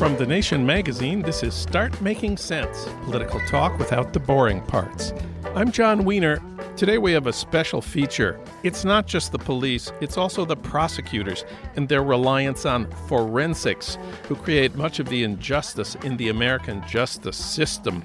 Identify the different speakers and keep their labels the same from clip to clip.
Speaker 1: From The Nation magazine, this is Start Making Sense political talk without the boring parts. I'm Jon Wiener. Today we have a special feature. It's not just the police, it's also the prosecutors and their reliance on forensics, who create much of the injustice in the American justice system.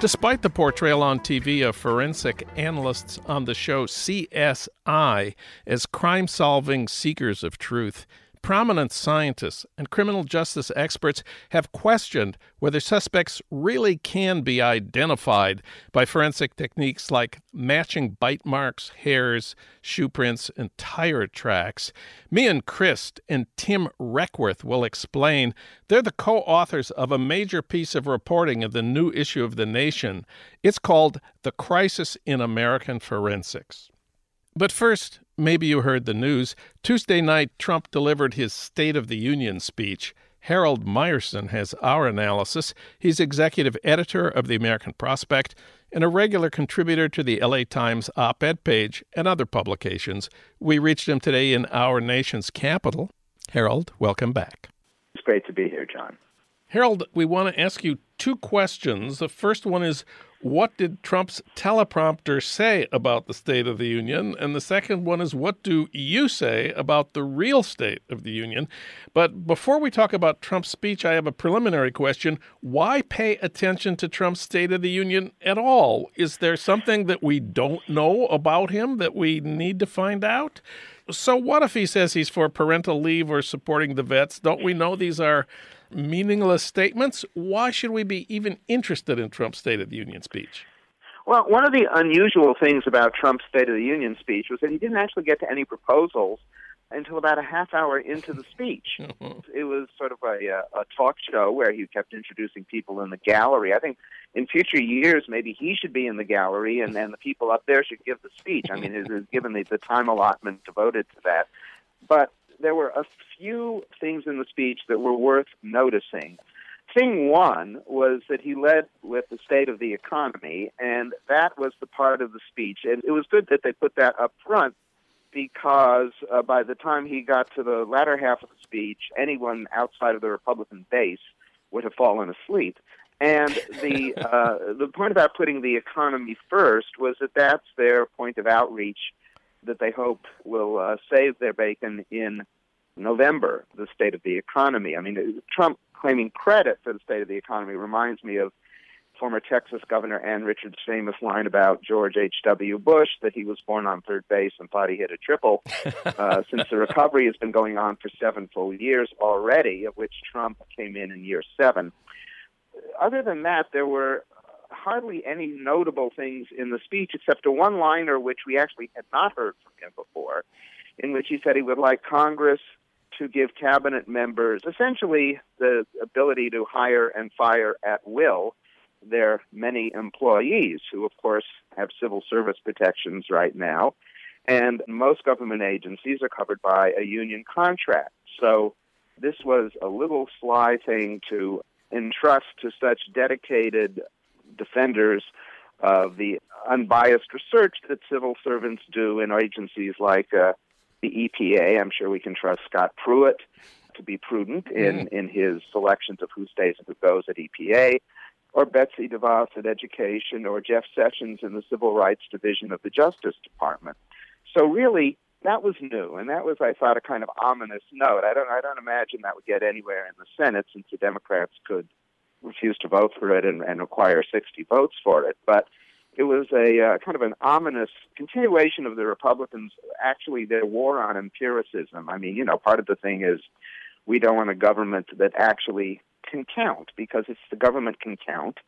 Speaker 1: Despite the portrayal on TV of forensic analysts on the show CSI as crime solving seekers of truth, prominent scientists and criminal justice experts have questioned whether suspects really can be identified by forensic techniques like matching bite marks, hairs, shoe prints, and tire tracks. Meehan Crist and Tim Requarth will explain. They're the co authors of a major piece of reporting in the new issue of The Nation. It's called The Crisis in American Forensics. But first, maybe you heard the news. Tuesday night, Trump delivered his State of the Union speech. Harold Meyerson has our analysis. He's executive editor of the American Prospect and a regular contributor to the LA Times op ed page and other publications. We reached him today in our nation's capital. Harold, welcome back.
Speaker 2: It's great to be here, John.
Speaker 1: Harold, we want to ask you two questions. The first one is what did Trump's teleprompter say about the State of the Union? And the second one is, what do you say about the real State of the Union? But before we talk about Trump's speech, I have a preliminary question. Why pay attention to Trump's State of the Union at all? Is there something that we don't know about him that we need to find out? So, what if he says he's for parental leave or supporting the vets? Don't we know these are meaningless statements. Why should we be even interested in Trump's State of the Union speech?
Speaker 2: Well, one of the unusual things about Trump's State of the Union speech was that he didn't actually get to any proposals until about a half hour into the speech. it was sort of a, uh, a talk show where he kept introducing people in the gallery. I think in future years, maybe he should be in the gallery and then the people up there should give the speech. I mean, it was given the, the time allotment devoted to that. But there were a few things in the speech that were worth noticing. Thing one was that he led with the state of the economy, and that was the part of the speech. And it was good that they put that up front because uh, by the time he got to the latter half of the speech, anyone outside of the Republican base would have fallen asleep. And the uh, the point about putting the economy first was that that's their point of outreach that they hope will uh, save their bacon in November, the state of the economy. I mean, Trump claiming credit for the state of the economy reminds me of former Texas Governor Ann Richards' famous line about George H.W. Bush that he was born on third base and thought he hit a triple. uh, since the recovery has been going on for seven full years already, of which Trump came in in year seven. Other than that, there were hardly any notable things in the speech except a one liner which we actually had not heard from him before, in which he said he would like Congress to give cabinet members essentially the ability to hire and fire at will their many employees, who, of course, have civil service protections right now. And most government agencies are covered by a union contract. So this was a little sly thing to entrust to such dedicated defenders of the unbiased research that civil servants do in agencies like uh, the EPA. I'm sure we can trust Scott Pruitt to be prudent in, mm-hmm. in his selections of who stays and who goes at EPA, or Betsy DeVos at Education, or Jeff Sessions in the Civil Rights Division of the Justice Department. So really, that was new, and that was, I thought, a kind of ominous note. I don't, I don't imagine that would get anywhere in the Senate, since the Democrats could refuse to vote for it and, and acquire 60 votes for it. But it was a uh, kind of an ominous continuation of the Republicans, actually, their war on empiricism. I mean, you know, part of the thing is we don't want a government that actually can count because if the government can count,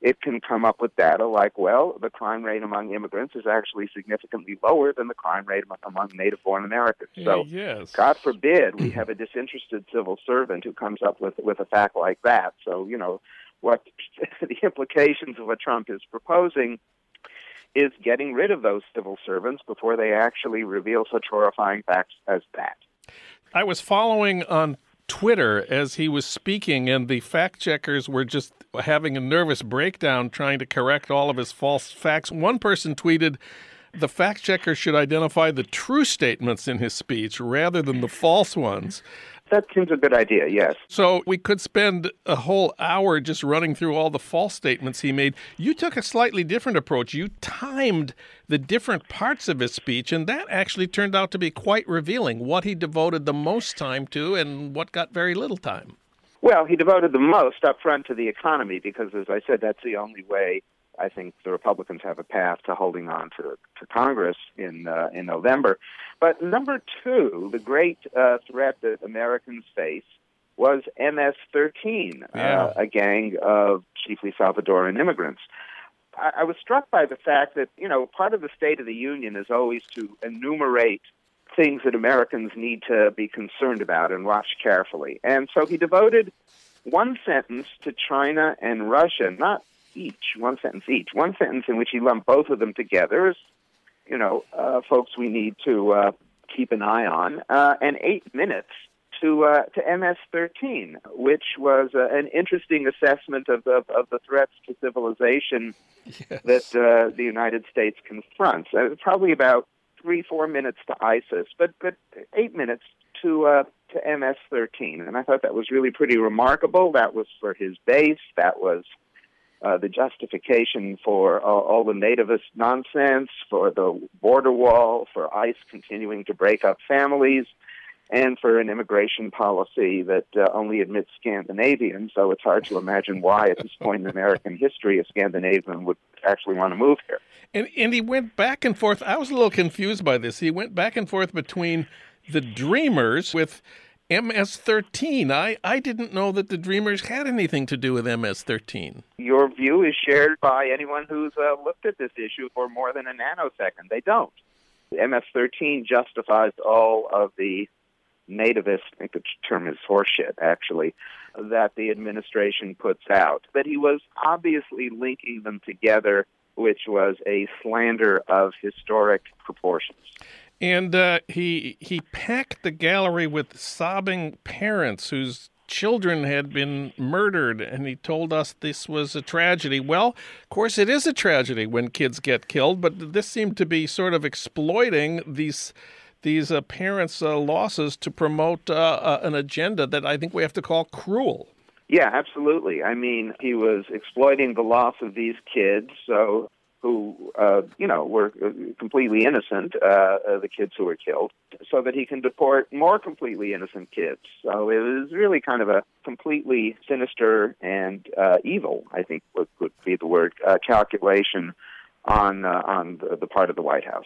Speaker 2: it can come up with data like, well, the crime rate among immigrants is actually significantly lower than the crime rate among native born Americans. So,
Speaker 1: yes.
Speaker 2: God forbid we have a disinterested civil servant who comes up with, with a fact like that. So, you know, what the implications of what Trump is proposing is getting rid of those civil servants before they actually reveal such horrifying facts as that.
Speaker 1: I was following on Twitter as he was speaking, and the fact checkers were just having a nervous breakdown trying to correct all of his false facts. One person tweeted, the fact checker should identify the true statements in his speech rather than the false ones.
Speaker 2: That seems a good idea, yes.
Speaker 1: So we could spend a whole hour just running through all the false statements he made. You took a slightly different approach. You timed the different parts of his speech, and that actually turned out to be quite revealing what he devoted the most time to and what got very little time.
Speaker 2: Well, he devoted the most up front to the economy because, as I said, that's the only way I think the Republicans have a path to holding on to, to Congress in uh, in November. But number two, the great uh, threat that Americans face was MS-13, uh,
Speaker 1: yeah.
Speaker 2: uh, a gang of chiefly Salvadoran immigrants. I, I was struck by the fact that you know part of the State of the Union is always to enumerate things that Americans need to be concerned about and watch carefully. And so he devoted one sentence to China and Russia, not each, one sentence each, one sentence in which he lumped both of them together as, you know, uh, folks we need to uh, keep an eye on, uh, and eight minutes to uh, to MS-13, which was uh, an interesting assessment of the of the threats to civilization
Speaker 1: yes.
Speaker 2: that uh, the United States confronts. Uh, probably about three four minutes to ISIS, but but eight minutes to uh, to MS-13, and I thought that was really pretty remarkable. That was for his base. That was uh, the justification for all, all, the nativist nonsense, for the border wall, for ICE continuing to break up families, and for an immigration policy that uh, only admits Scandinavians. So it's hard to imagine why, at this point in American history, a Scandinavian would actually want to move here.
Speaker 1: And, and he went back and forth. I was a little confused by this. He went back and forth between the Dreamers with MS-13. I, I didn't know that the Dreamers had anything to do with MS-13.
Speaker 2: Your view is shared by anyone who's uh, looked at this issue for more than a nanosecond. They don't. MS-13 justifies all of the nativist, I think the term is horseshit, actually, that the administration puts out. But he was obviously linking them together, which was a slander of historic proportions.
Speaker 1: And uh, he he packed the gallery with sobbing parents whose children had been murdered, and he told us this was a tragedy. Well, of course, it is a tragedy when kids get killed, but this seemed to be sort of exploiting these these uh, parents' uh, losses to promote uh, uh, an agenda that I think we have to call cruel.
Speaker 2: Yeah, absolutely. I mean, he was exploiting the loss of these kids. So who, uh, you know, were uh, completely innocent, uh, uh, the kids who were killed, so that he can deport more completely innocent kids. So it was really kind of a completely sinister and uh, evil, I think would, would be the word, uh, calculation on uh, on the, the, part of the White House.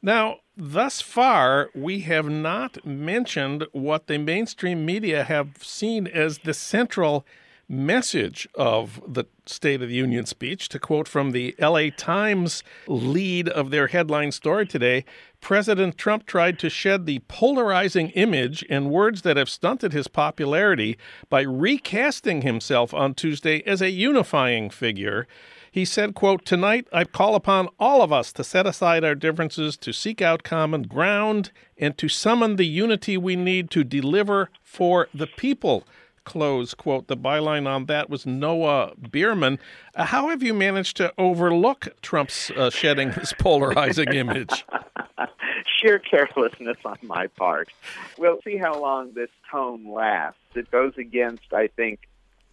Speaker 1: Now, thus far, we have not mentioned what the mainstream media have seen as the central message of the State of the Union speech. To quote from the LA Times lead of their headline story today, President Trump tried to shed the polarizing image and words that have stunted his popularity by recasting himself on Tuesday as a unifying figure. He said, quote, Tonight I call upon all of us to set aside our differences, to seek out common ground, and to summon the unity we need to deliver for the people close quote. The byline on that was Noah Bierman. Uh, how have you managed to overlook Trump's uh, shedding his polarizing image?
Speaker 2: Sheer carelessness on my part. We'll see how long this tone lasts. It goes against, I think,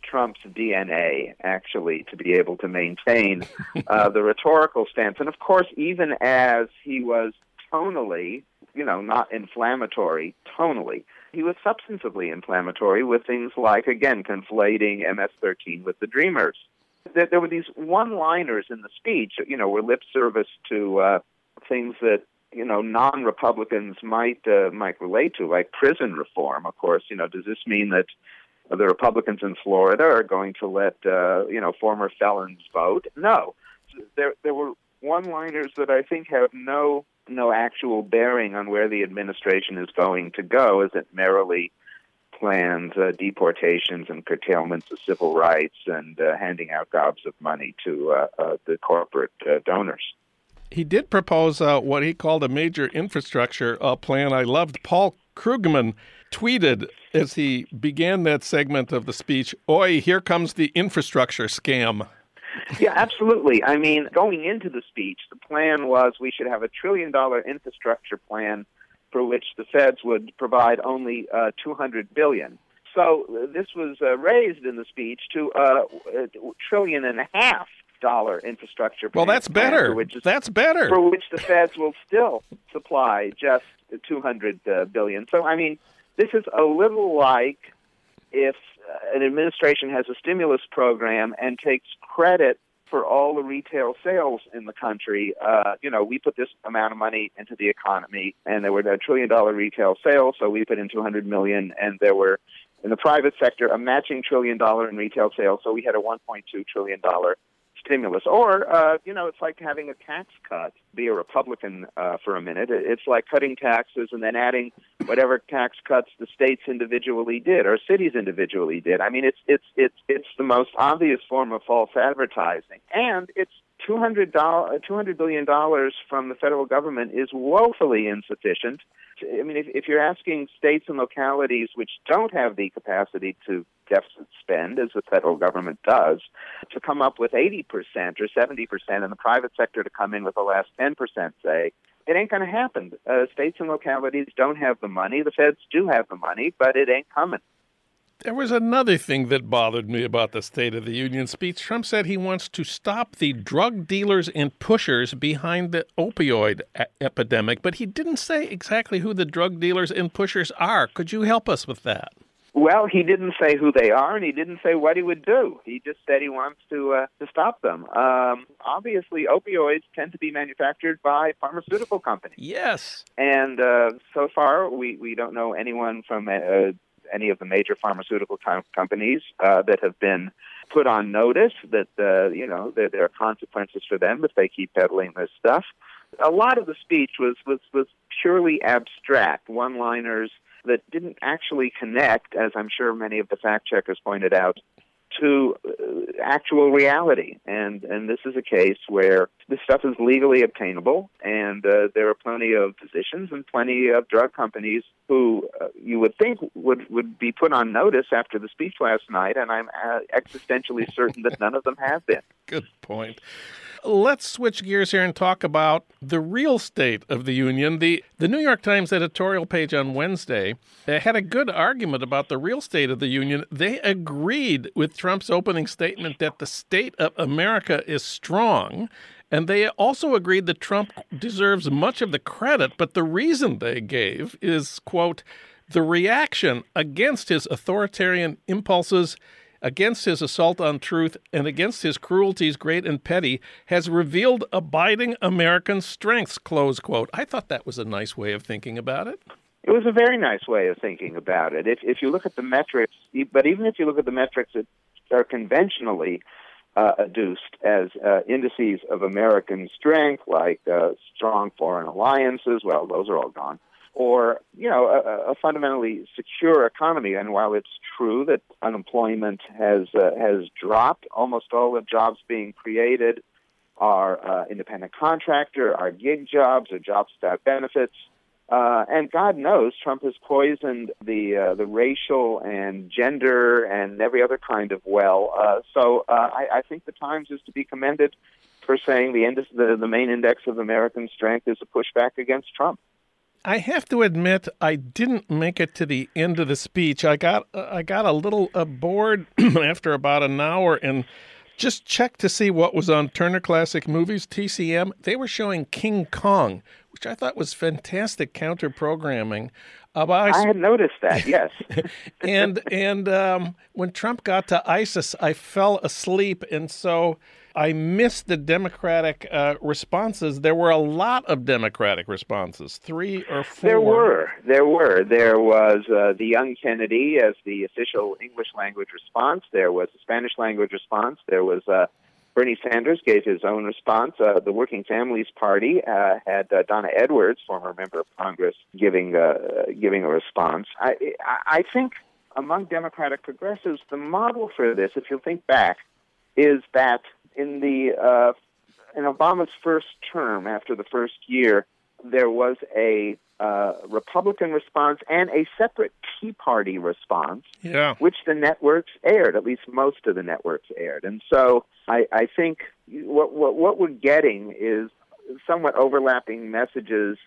Speaker 2: Trump's DNA, actually, to be able to maintain uh, the rhetorical stance. And of course, even as he was tonally, you know, not inflammatory, tonally, he was substantively inflammatory with things like, again, conflating MS 13 with the Dreamers. There, there were these one liners in the speech, you know, were lip service to uh, things that you know non-Republicans might uh, might relate to, like prison reform. Of course, you know, does this mean that the Republicans in Florida are going to let uh, you know former felons vote. No, there there were one-liners that I think have no no actual bearing on where the administration is going to go as it merrily plans uh, deportations and curtailments of civil rights and uh, handing out gobs of money to uh, uh the corporate uh, donors.
Speaker 1: He did propose uh, what he called a major infrastructure plan. I loved Paul Krugman tweeted as he began that segment of the speech, Oi, here comes the infrastructure scam.
Speaker 2: Yeah, absolutely. I mean, going into the speech, the plan was we should have a trillion dollar infrastructure plan for which the feds would provide only uh, 200 billion. So uh, this was uh, raised in the speech to uh, a trillion and a half dollar infrastructure.
Speaker 1: Well, that's better. Which is, that's better.
Speaker 2: For which the feds will still supply just 200 uh, billion. So I mean, this is a little like if uh, an administration has a stimulus program and takes credit for all the retail sales in the country. Uh, you know, we put this amount of money into the economy, and there were a trillion dollar retail sales, so we put in 200 million, and there were in the private sector a matching trillion dollar in retail sales, so we had a 1.2 trillion dollar stimulus. Or, uh, you know, it's like having a tax cut. Be a Republican uh, for a minute. It's like cutting taxes and then adding whatever tax cuts the states individually did or cities individually did. I mean, it's it's it's it's the most obvious form of false advertising, and it's 200 $200 billion from the federal government is woefully insufficient. I mean, if, if you're asking states and localities which don't have the capacity to deficit spend, as the federal government does, to come up with 80% or 70%, and the private sector to come in with the last 10%, say, it ain't going to happen. Uh, states and localities don't have the money. The feds do have the money, but it ain't coming.
Speaker 1: There was another thing that bothered me about the State of the Union speech. Trump said he wants to stop the drug dealers and pushers behind the opioid a- epidemic, but he didn't say exactly who the drug dealers and pushers are. Could you help us with that?
Speaker 2: Well, he didn't say who they are, and he didn't say what he would do. He just said he wants to uh, to stop them. Um, obviously, opioids tend to be manufactured by pharmaceutical companies.
Speaker 1: Yes,
Speaker 2: and uh, so far we we don't know anyone from uh, any of the major pharmaceutical com- companies uh, that have been put on notice that uh, you know that there are consequences for them if they keep peddling this stuff. A lot of the speech was was was purely abstract, one-liners that didn't actually connect, as I'm sure many of the fact checkers pointed out, to uh, actual reality. And and this is a case where this stuff is legally obtainable, and uh, there are plenty of physicians and plenty of drug companies who uh, you would think would would be put on notice after the speech last night, and I'm uh, existentially certain that none of them have been.
Speaker 1: Good point. Let's switch gears here and talk about the real state of the union. The the New York Times editorial page on Wednesday uh, had a good argument about the real state of the union. They agreed with Trump's opening statement that the state of America is strong. And they also agreed that Trump deserves much of the credit, but the reason they gave is, quote, the reaction against his authoritarian impulses against his assault on truth and against his cruelties, great and petty, has revealed abiding American strengths, close quote. I thought that was a nice way of thinking about it.
Speaker 2: It was a very nice way of thinking about it. If, if you look at the metrics, but even if you look at the metrics that are conventionally uh, adduced as uh, indices of American strength, like uh, strong foreign alliances, well, those are all gone or you know a, a, fundamentally secure economy. And while it's true that unemployment has uh, has dropped, almost all the jobs being created are uh, independent contractor, are gig jobs, or jobs without benefits. Uh, and God knows Trump has poisoned the uh, the racial and gender and every other kind of well. Uh, so uh, I, I think the Times is to be commended for saying the, the the main index of American strength is a pushback against Trump.
Speaker 1: I have to admit, I didn't make it to the end of the speech. I got I got a little uh, bored after about an hour and just checked to see what was on Turner Classic Movies TCM. They were showing King Kong, which I thought was fantastic counter programming.
Speaker 2: About I had noticed that, yes.
Speaker 1: and and um, when Trump got to ISIS, I fell asleep, and so I missed the Democratic uh, responses. There were a lot of Democratic responses, three or four.
Speaker 2: There were. There were. There was uh, the young Kennedy as the official English language response. There was a Spanish language response. There was uh, Bernie Sanders gave his own response. Uh, the Working Families Party uh, had uh, Donna Edwards, former member of Congress, giving uh, giving a response. I, I think among Democratic progressives, the model for this, if you think back, is that in the uh, in Obama's first term, after the first year, there was a uh, Republican response and a separate Tea Party response,
Speaker 1: yeah.
Speaker 2: which the networks aired. At least most of the networks aired, and so I, I think what, what what we're getting is somewhat overlapping messages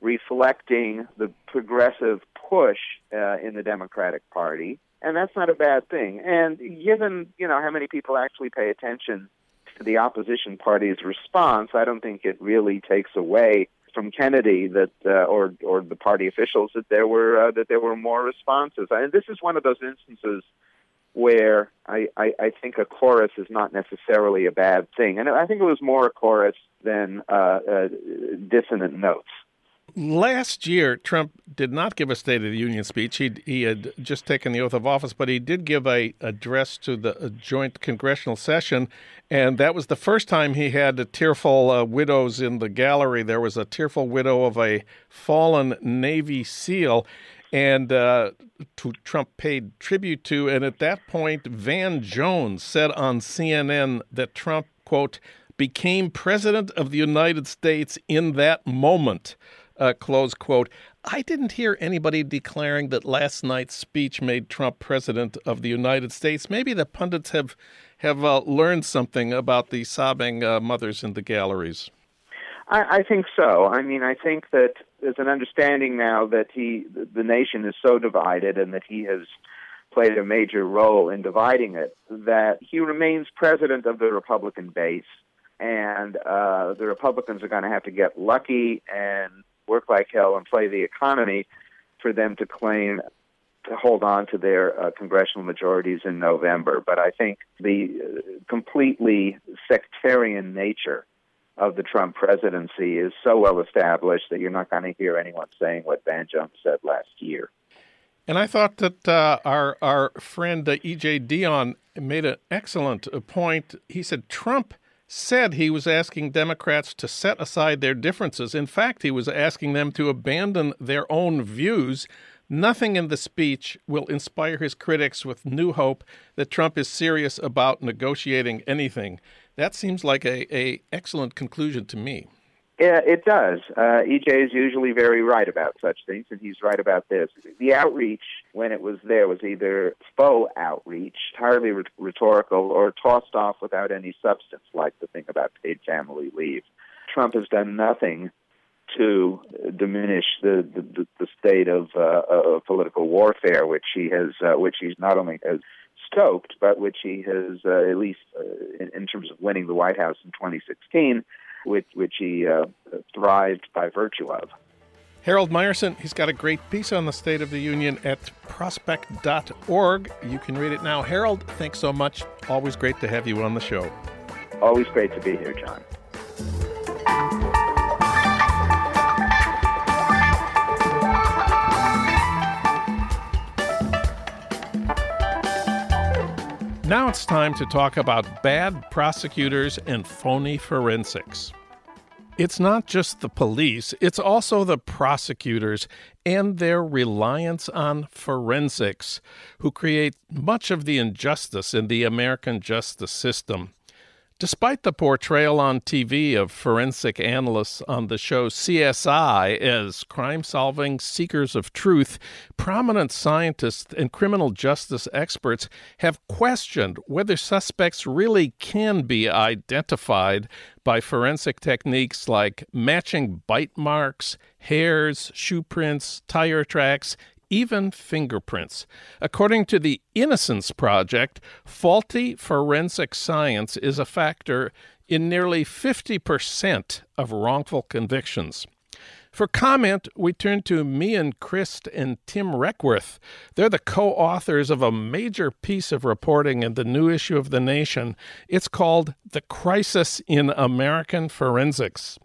Speaker 2: reflecting the progressive push uh, in the Democratic Party, and that's not a bad thing. And given you know how many people actually pay attention to the opposition party's response, I don't think it really takes away from Kennedy that uh, or or the party officials that there were uh, that there were more responses. And this is one of those instances where I, I, I think a chorus is not necessarily a bad thing, and I think it was more a chorus than uh, uh dissonant notes
Speaker 1: last year, Trump did not give a State of the Union speech. He he had just taken the oath of office, but he did give a address to the joint congressional session, and that was the first time he had a tearful uh, widows in the gallery. There was a tearful widow of a fallen Navy SEAL, and uh, to Trump paid tribute to. And at that point, Van Jones said on CNN that Trump quote became president of the United States in that moment uh, close quote. I didn't hear anybody declaring that last night's speech made Trump president of the United States. Maybe the pundits have have uh, learned something about the sobbing uh, mothers in the galleries.
Speaker 2: I, I think so. I mean, I think that there's an understanding now that he, the nation is so divided, and that he has played a major role in dividing it. That he remains president of the Republican base, and uh, the Republicans are going to have to get lucky and work like hell and play the economy for them to claim to hold on to their uh, congressional majorities in November. But I think the uh, completely sectarian nature of the Trump presidency is so well established that you're not going to hear anyone saying what Van Jones said last year.
Speaker 1: And I thought that uh, our our friend uh, E.J. Dionne made an excellent point. He said Trump said he was asking Democrats to set aside their differences. In fact, he was asking them to abandon their own views. Nothing in the speech will inspire his critics with new hope that Trump is serious about negotiating anything. That seems like a, a excellent conclusion to me.
Speaker 2: Yeah, it does. Uh, EJ is usually very right about such things, and he's right about this. The outreach, when it was there, was either faux outreach, entirely rhetorical, or tossed off without any substance, like the thing about paid family leave. Trump has done nothing to diminish the the, the state of, uh, of political warfare, which he has, uh, which he's not only has stoked, but which he has, uh, at least uh, in, in terms of winning the White House in 2016 which, which he uh, thrived by virtue of.
Speaker 1: Harold Meyerson, he's got a great piece on the State of the Union at prospect.org. You can read it now. Harold, thanks so much. Always great to have you on the show.
Speaker 2: Always great to be here, John.
Speaker 1: Now it's time to talk about bad prosecutors and phony forensics. It's not just the police, it's also the prosecutors and their reliance on forensics, who create much of the injustice in the American justice system. Despite the portrayal on TV of forensic analysts on the show CSI as crime solving seekers of truth, prominent scientists and criminal justice experts have questioned whether suspects really can be identified by forensic techniques like matching bite marks, hairs, shoe prints, tire tracks, even fingerprints. According to the Innocence Project, faulty forensic science is a factor in nearly 50% of wrongful convictions. For comment, we turn to Meehan Crist and Tim Requarth. They're the co authors of a major piece of reporting in the new issue of The Nation. It's called The Crisis in American Forensics.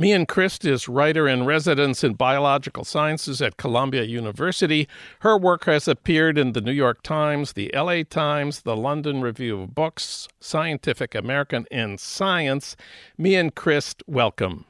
Speaker 1: Meehan Crist is writer in residence in biological sciences at Columbia University. Her work has appeared in the New York Times, the LA Times, the London Review of Books, Scientific American, and Science. Meehan Crist, welcome.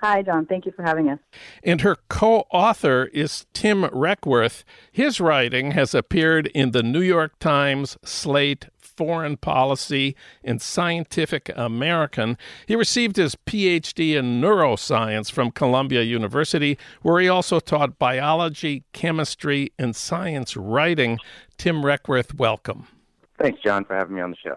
Speaker 3: Hi, John. Thank you for having us.
Speaker 1: And her co author is Tim Requarth. His writing has appeared in the New York Times, Slate, Foreign Policy, and Scientific American. He received his PhD in neuroscience from Columbia University, where he also taught biology, chemistry, and science writing. Tim Requarth, welcome.
Speaker 4: Thanks, John, for having me on the show.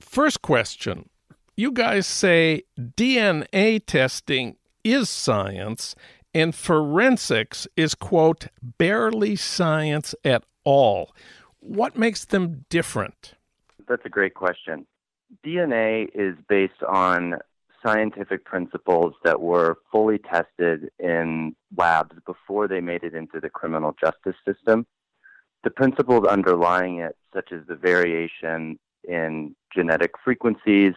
Speaker 1: First question. You guys say DNA testing is science and forensics is, quote, barely science at all. What makes them different?
Speaker 4: That's a great question. DNA is based on scientific principles that were fully tested in labs before they made it into the criminal justice system. The principles underlying it, such as the variation in genetic frequencies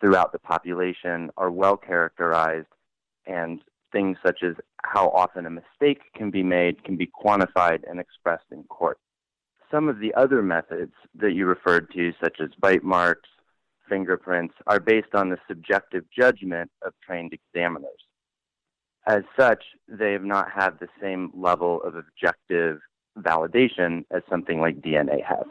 Speaker 4: throughout the population, are well characterized and things such as how often a mistake can be made can be quantified and expressed in court. Some of the other methods that you referred to, such as bite marks, fingerprints, are based on the subjective judgment of trained examiners. As such, they have not had the same level of objective validation as something like DNA has.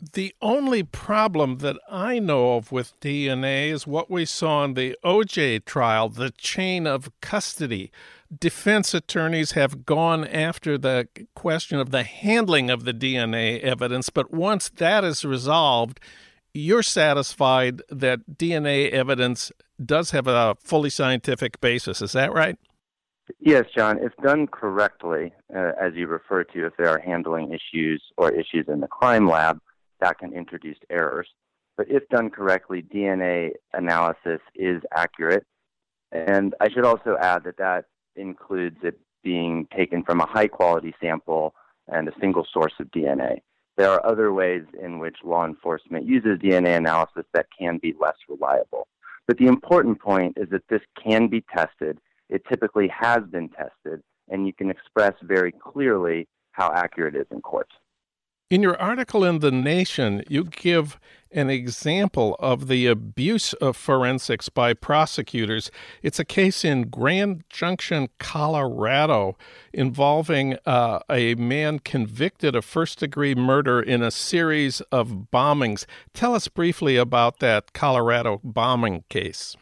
Speaker 1: The only problem that I know of with DNA is what we saw in the OJ trial the chain of custody. Defense attorneys have gone after the question of the handling of the DNA evidence, but once that is resolved, you're satisfied that DNA evidence does have a fully scientific basis. Is that right?
Speaker 4: Yes, John. If done correctly, uh, as you refer to, if there are handling issues or issues in the crime lab, that can introduce errors. But if done correctly, DNA analysis is accurate. And I should also add that that includes it being taken from a high quality sample and a single source of DNA. There are other ways in which law enforcement uses DNA analysis that can be less reliable. But the important point is that this can be tested. It typically has been tested, and you can express very clearly how accurate it is in court.
Speaker 1: In your article in The Nation, you give an example of the abuse of forensics by prosecutors. It's a case in Grand Junction, Colorado, involving uh, a man convicted of first degree murder in a series of bombings. Tell us briefly about that Colorado bombing case.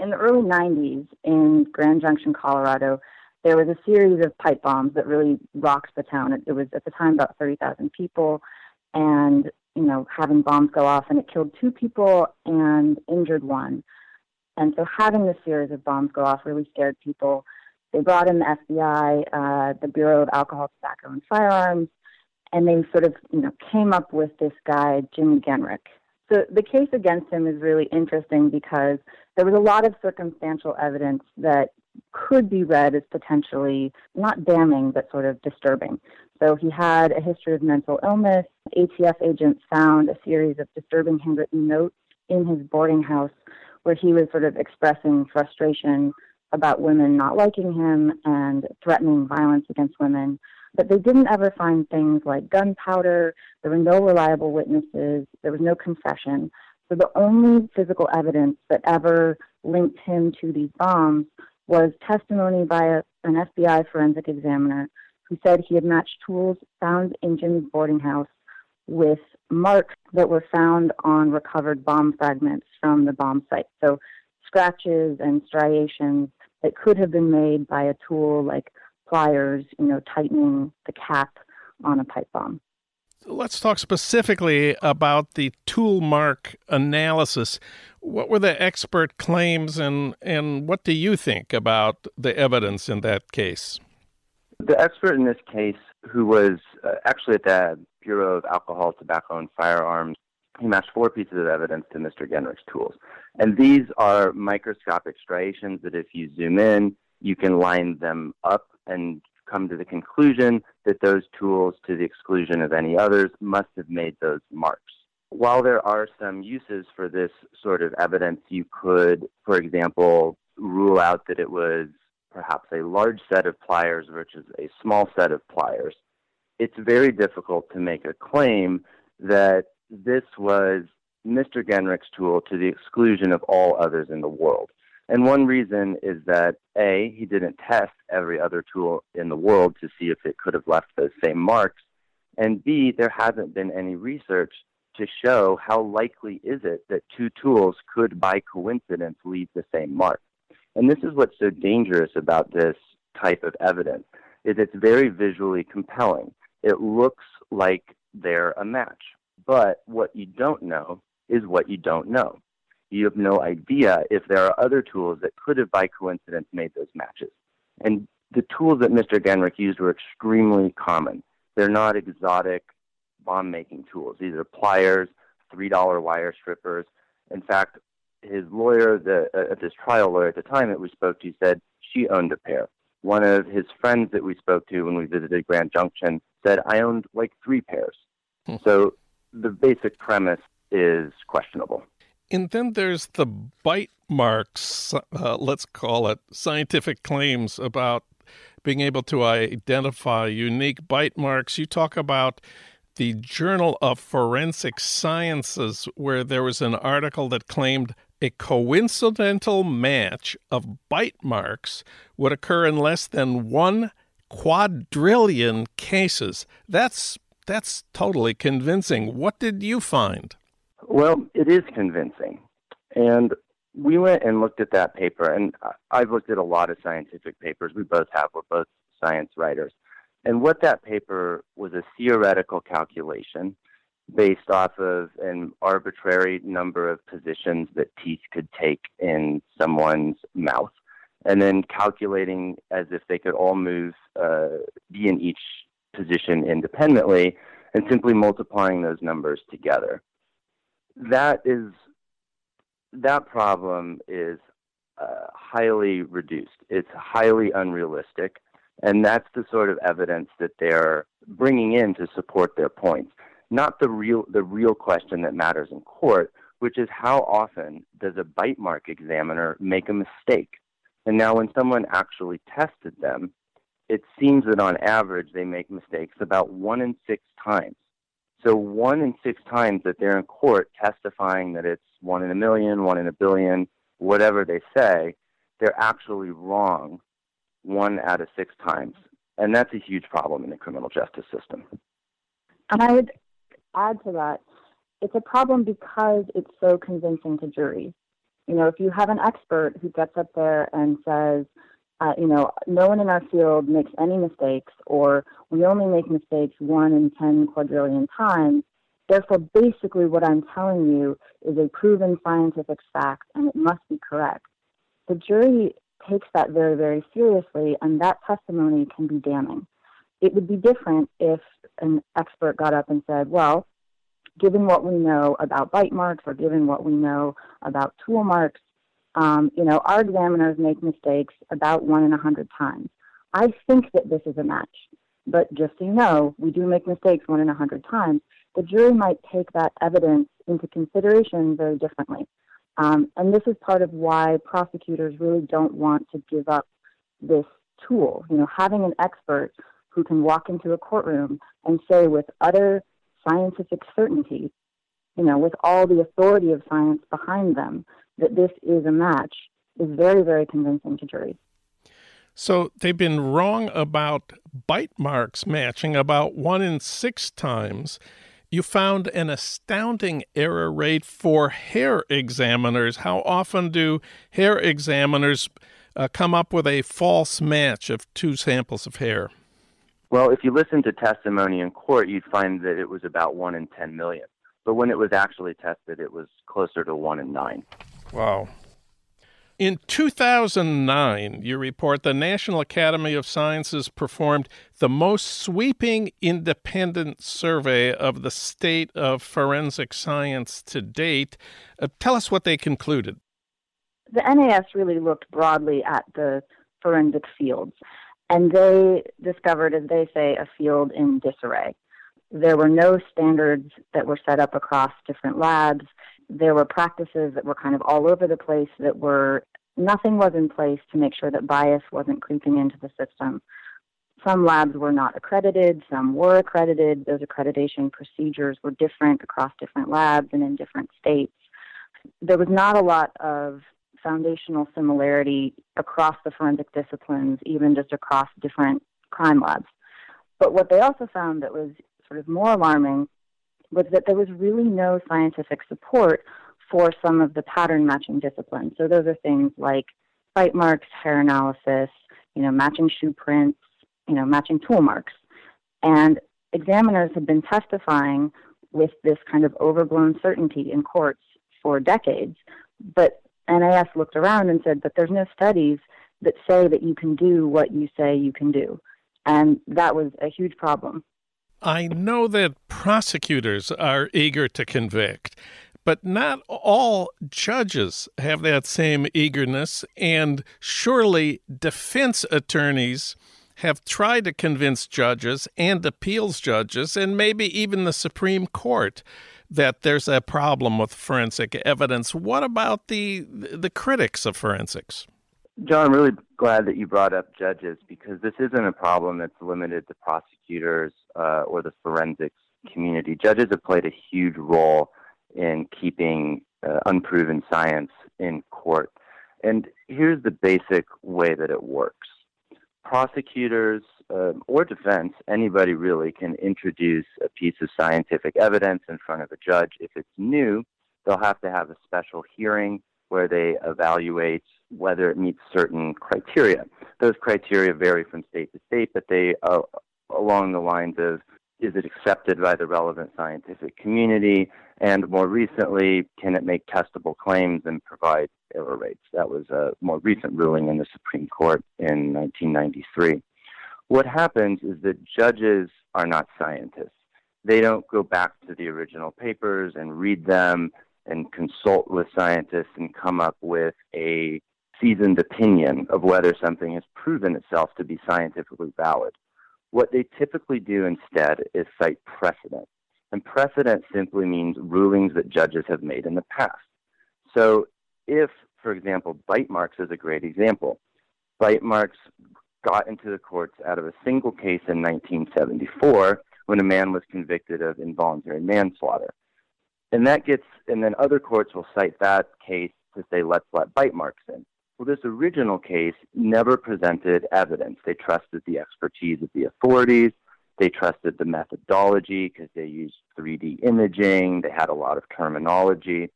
Speaker 3: In the early 90s in Grand Junction, Colorado, there was a series of pipe bombs that really rocked the town. It, it was at the time about 30,000 people, and you know having bombs go off, and it killed two people and injured one. And so having this series of bombs go off really scared people. They brought in the FBI, uh, the Bureau of Alcohol, Tobacco, and Firearms, and they sort of you know came up with this guy Jim Genrich. So the case against him is really interesting because there was a lot of circumstantial evidence that could be read as potentially not damning, but sort of disturbing. So he had a history of mental illness. ATF agents found a series of disturbing handwritten notes in his boarding house where he was sort of expressing frustration about women not liking him and threatening violence against women. But they didn't ever find things like gunpowder. There were no reliable witnesses. There was no confession. So the only physical evidence that ever linked him to these bombs was testimony by a, an FBI forensic examiner who said he had matched tools found in Jimmy's boarding house with marks that were found on recovered bomb fragments from the bomb site. So scratches and striations that could have been made by a tool like pliers, you know, tightening the cap on a pipe bomb.
Speaker 1: Let's talk specifically about the tool mark analysis. What were the expert claims, and, and what do you think about the evidence in that case?
Speaker 4: The expert in this case, who was uh, actually at the Bureau of Alcohol, Tobacco, and Firearms, he matched four pieces of evidence to Mr. Genrich's tools. And these are microscopic striations that if you zoom in, you can line them up and come to the conclusion that those tools, to the exclusion of any others, must have made those marks. While there are some uses for this sort of evidence, you could, for example, rule out that it was perhaps a large set of pliers versus a small set of pliers. It's very difficult to make a claim that this was Mr. Genrich's tool to the exclusion of all others in the world. And one reason is that A, he didn't test every other tool in the world to see if it could have left those same marks. And B, there hasn't been any research to show how likely is it that two tools could by coincidence leave the same mark. And this is what's so dangerous about this type of evidence is it's very visually compelling. It looks like they're a match. But what you don't know is what you don't know. You have no idea if there are other tools that could have by coincidence made those matches. And the tools that Mr. Genrich used were extremely common. They're not exotic bomb making tools. These are pliers, $3 wire strippers. In fact, his lawyer, the, uh, this trial lawyer at the time that we spoke to, said she owned a pair. One of his friends that we spoke to when we visited Grand Junction said, I owned like three pairs. Hmm. So the basic premise is questionable.
Speaker 1: And then there's the bite marks, uh, let's call it scientific claims about being able to identify unique bite marks. You talk about the Journal of Forensic Sciences, where there was an article that claimed a coincidental match of bite marks would occur in less than one quadrillion cases. That's that's totally convincing. What did you find?
Speaker 4: Well, it is convincing. And we went and looked at that paper, and I've looked at a lot of scientific papers. We both have, we're both science writers. And what that paper was a theoretical calculation based off of an arbitrary number of positions that teeth could take in someone's mouth, and then calculating as if they could all move, uh, be in each position independently, and simply multiplying those numbers together that is that problem is uh, highly reduced. It's highly unrealistic, and that's the sort of evidence that they're bringing in to support their points. Not the real the real question that matters in court, which is how often does a bite mark examiner make a mistake? And now, when someone actually tested them, it seems that on average they make mistakes about one in six times. So one in six times that they're in court testifying that it's one in a million, one in a billion, whatever they say, they're actually wrong one out of six times. And that's a huge problem in the criminal justice system.
Speaker 3: And I would add to that, it's a problem because it's so convincing to juries. You know, if you have an expert who gets up there and says, uh, you know, no one in our field makes any mistakes, or we only make mistakes one in 10 quadrillion times. Therefore, basically, what I'm telling you is a proven scientific fact, and it must be correct. The jury takes that very, very seriously, and that testimony can be damning. It would be different if an expert got up and said, well, given what we know about bite marks or given what we know about tool marks, um, you know, our examiners make mistakes about one in a hundred times. I think that this is a match, but just so you know, we do make mistakes one in a hundred times. The jury might take that evidence into consideration very differently. Um, and this is part of why prosecutors really don't want to give up this tool. You know, having an expert who can walk into a courtroom and say with utter scientific certainty, you know, with all the authority of science behind them, that this is a match is very, very convincing to juries.
Speaker 1: So they've been wrong about bite marks matching about one in six times. You found an astounding error rate for hair examiners. How often do hair examiners uh, come up with a false match of two samples of hair?
Speaker 4: Well, if you listen to testimony in court, you'd find that it was about one in 10 million. But when it was actually tested, it was closer to one in nine.
Speaker 1: Wow. In 2009, you report the National Academy of Sciences performed the most sweeping independent survey of the state of forensic science to date. Uh, tell us what they concluded.
Speaker 3: The NAS really looked broadly at the forensic fields, and they discovered, as they say, a field in disarray. There were no standards that were set up across different labs there were practices that were kind of all over the place that were nothing was in place to make sure that bias wasn't creeping into the system. Some labs were not accredited, some were accredited. Those accreditation procedures were different across different labs and in different states. There was not a lot of foundational similarity across the forensic disciplines, even just across different crime labs. But what they also found that was sort of more alarming was that there was really no scientific support for some of the pattern matching disciplines. So those are things like bite marks, hair analysis, you know, matching shoe prints, you know, matching tool marks. And examiners have been testifying with this kind of overblown certainty in courts for decades. But NAS looked around and said, but there's no studies that say that you can do what you say you can do. And that was a huge problem.
Speaker 1: I know that prosecutors are eager to convict, but not all judges have that same eagerness, and surely defense attorneys have tried to convince judges and appeals judges, and maybe even the Supreme Court, that there's a problem with forensic evidence. What about the the critics of forensics?
Speaker 4: Jon, I'm really glad that you brought up judges because this isn't a problem that's limited to prosecutors uh, or the forensics community. Judges have played a huge role in keeping uh, unproven science in court. And here's the basic way that it works prosecutors uh, or defense, anybody really, can introduce a piece of scientific evidence in front of a judge. If it's new, they'll have to have a special hearing where they evaluate whether it meets certain criteria. Those criteria vary from state to state, but they are along the lines of is it accepted by the relevant scientific community? And more recently, can it make testable claims and provide error rates? That was a more recent ruling in the Supreme Court in 1993. What happens is that judges are not scientists. They don't go back to the original papers and read them and consult with scientists and come up with a seasoned opinion of whether something has proven itself to be scientifically valid. What they typically do instead is cite precedent. And precedent simply means rulings that judges have made in the past. So if, for example, bite marks is a great example, bite marks got into the courts out of a single case in 1974 when a man was convicted of involuntary manslaughter. And that gets, and then other courts will cite that case to say, let's let bite marks in. Well, this original case never presented evidence. They trusted the expertise of the authorities. They trusted the methodology because they used 3D imaging. They had a lot of terminology.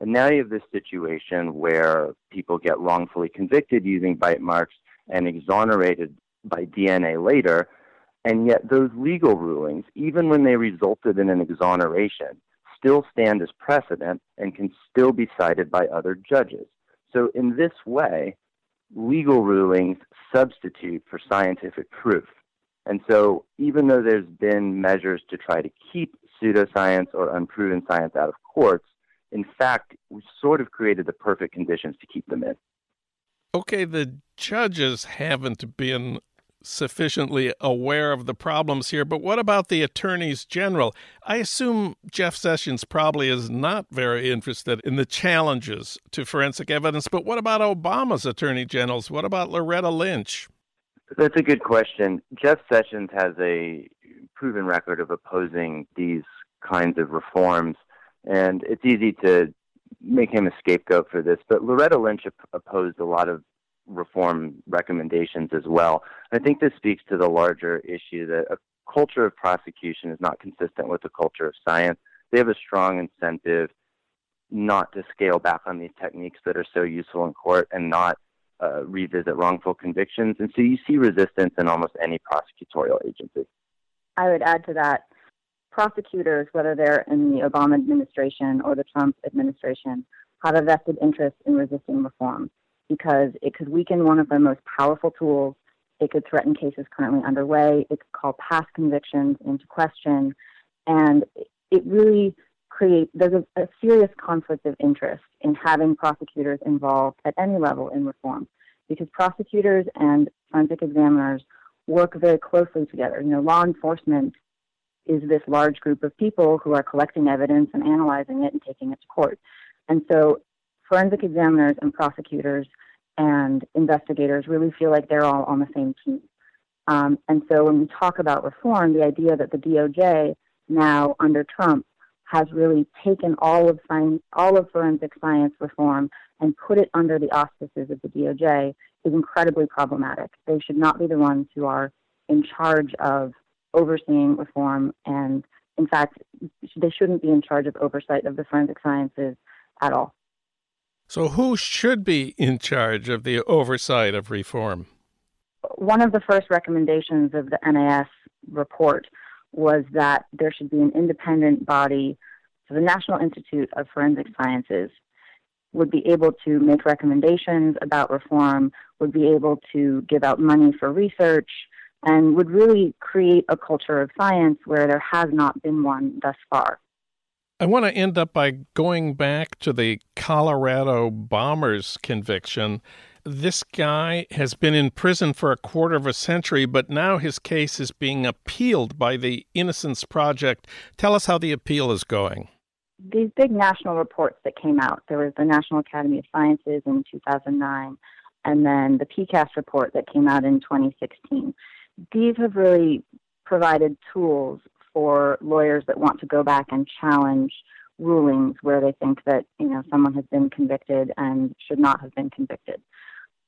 Speaker 4: And now you have this situation where people get wrongfully convicted using bite marks and exonerated by DNA later. And yet, those legal rulings, even when they resulted in an exoneration, still stand as precedent and can still be cited by other judges. So, in this way, legal rulings substitute for scientific proof. And so, even though there's been measures to try to keep pseudoscience or unproven science out of courts, in fact, we sort of created the perfect conditions to keep them in.
Speaker 1: Okay, the judges haven't been sufficiently aware of the problems here, but what about the attorneys general? I assume Jeff Sessions probably is not very interested in the challenges to forensic evidence, but what about Obama's attorney generals? What about Loretta Lynch?
Speaker 4: That's a good question. Jeff Sessions has a proven record of opposing these kinds of reforms, and it's easy to make him a scapegoat for this. But Loretta Lynch opposed a lot of reform recommendations as well. I think this speaks to the larger issue that a culture of prosecution is not consistent with a culture of science. They have a strong incentive not to scale back on these techniques that are so useful in court and not uh, revisit wrongful convictions. And so you see resistance in almost any prosecutorial agency.
Speaker 3: I would add to that prosecutors, whether they're in the Obama administration or the Trump administration, have a vested interest in resisting reform because it could weaken one of their most powerful tools. It could threaten cases currently underway. It could call past convictions into question. And it really creates, there's a, a serious conflict of interest in having prosecutors involved at any level in reform because prosecutors and forensic examiners work very closely together. You know, law enforcement is this large group of people who are collecting evidence and analyzing it and taking it to court. And so forensic examiners and prosecutors and investigators really feel like they're all on the same team. Um, and so when we talk about reform, the idea that the DOJ now under Trump has really taken all of science, all of forensic science reform and put it under the auspices of the DOJ is incredibly problematic. They should not be the ones who are in charge of overseeing reform, and in fact, they shouldn't be in charge of oversight of the forensic sciences at all.
Speaker 1: So, who should be in charge of the oversight of reform?
Speaker 3: One of the first recommendations of the NAS report was that there should be an independent body, so the National Institute of Forensic Sciences would be able to make recommendations about reform, would be able to give out money for research, and would really create a culture of science where there has not been one thus far.
Speaker 1: I want to end up by going back to the Colorado bombers conviction. This guy has been in prison for a quarter of a century, but now his case is being appealed by the Innocence Project. Tell us how the appeal is going.
Speaker 3: These big national reports that came out there was the National Academy of Sciences in 2009, and then the PCAST report that came out in 2016. These have really provided tools for lawyers that want to go back and challenge rulings where they think that you know someone has been convicted and should not have been convicted.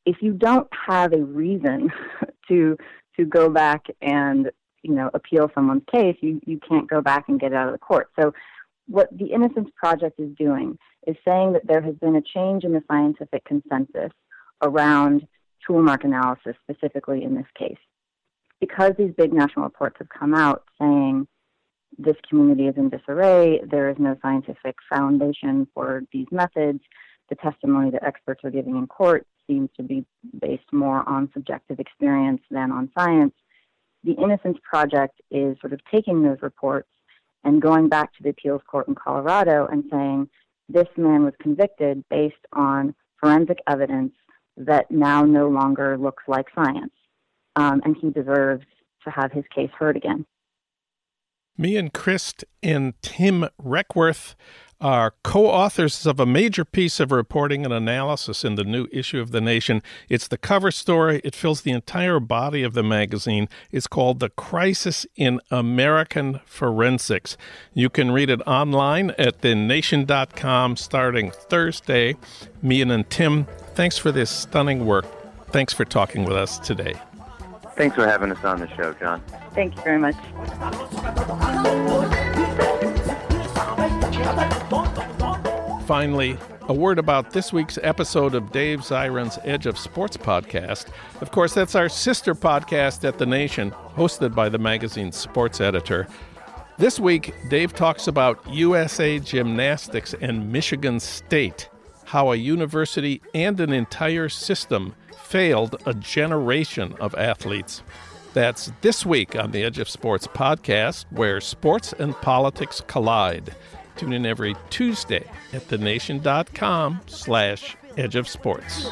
Speaker 3: If you don't have a reason to to go back and you know appeal someone's case, you you can't go back and get it out of the court. So what the Innocence Project is doing is saying that there has been a change in the scientific consensus around tool mark analysis, specifically in this case. Because these big national reports have come out saying this community is in disarray. There is no scientific foundation for these methods. The testimony that experts are giving in court seems to be based more on subjective experience than on science. The Innocence Project is sort of taking those reports and going back to the appeals court in Colorado and saying this man was convicted based on forensic evidence that now no longer looks like science, um, and he deserves to have his case heard again.
Speaker 1: Meehan Crist and Tim Requarth are co authors of a major piece of reporting and analysis in the new issue of The Nation. It's the cover story, it fills the entire body of the magazine. It's called The Crisis in American Forensics. You can read it online at thenation.com starting Thursday. Meehan Tim, thanks for this stunning work. Thanks for talking with us today.
Speaker 4: Thanks for having us on the show, Jon.
Speaker 3: Thank you very much.
Speaker 1: Finally, a word about this week's episode of Dave Zirin's Edge of Sports podcast. Of course, that's our sister podcast at The Nation, hosted by the magazine's sports editor. This week, Dave talks about USA Gymnastics and Michigan State, how a university and an entire system failed a generation of athletes. That's this week on the Edge of Sports podcast, where sports and politics collide. Tune in every Tuesday at thenation.com slash edge of sports.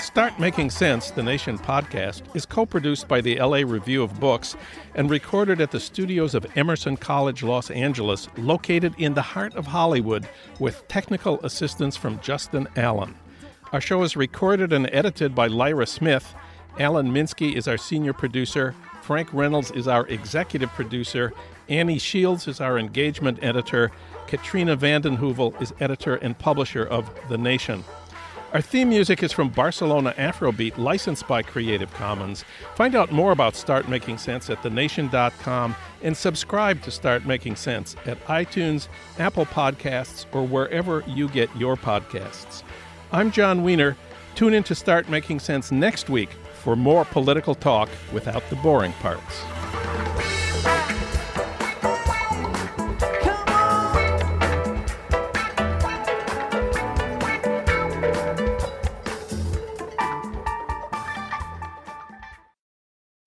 Speaker 1: Start Making Sense, the Nation podcast, is co produced by the LA Review of Books and recorded at the studios of Emerson College Los Angeles, located in the heart of Hollywood, with technical assistance from Justin Allen. Our show is recorded and edited by Lyra Smith. Alan Minsky is our senior producer. Frank Reynolds is our executive producer. Annie Shields is our engagement editor. Katrina vanden Heuvel is editor and publisher of The Nation. Our theme music is from Barcelona Afrobeat, licensed by Creative Commons. Find out more about Start Making Sense at thenation.com and subscribe to Start Making Sense at iTunes, Apple Podcasts, or wherever you get your podcasts. I'm Jon Wiener. Tune in to Start Making Sense next week for more political talk without the boring parts.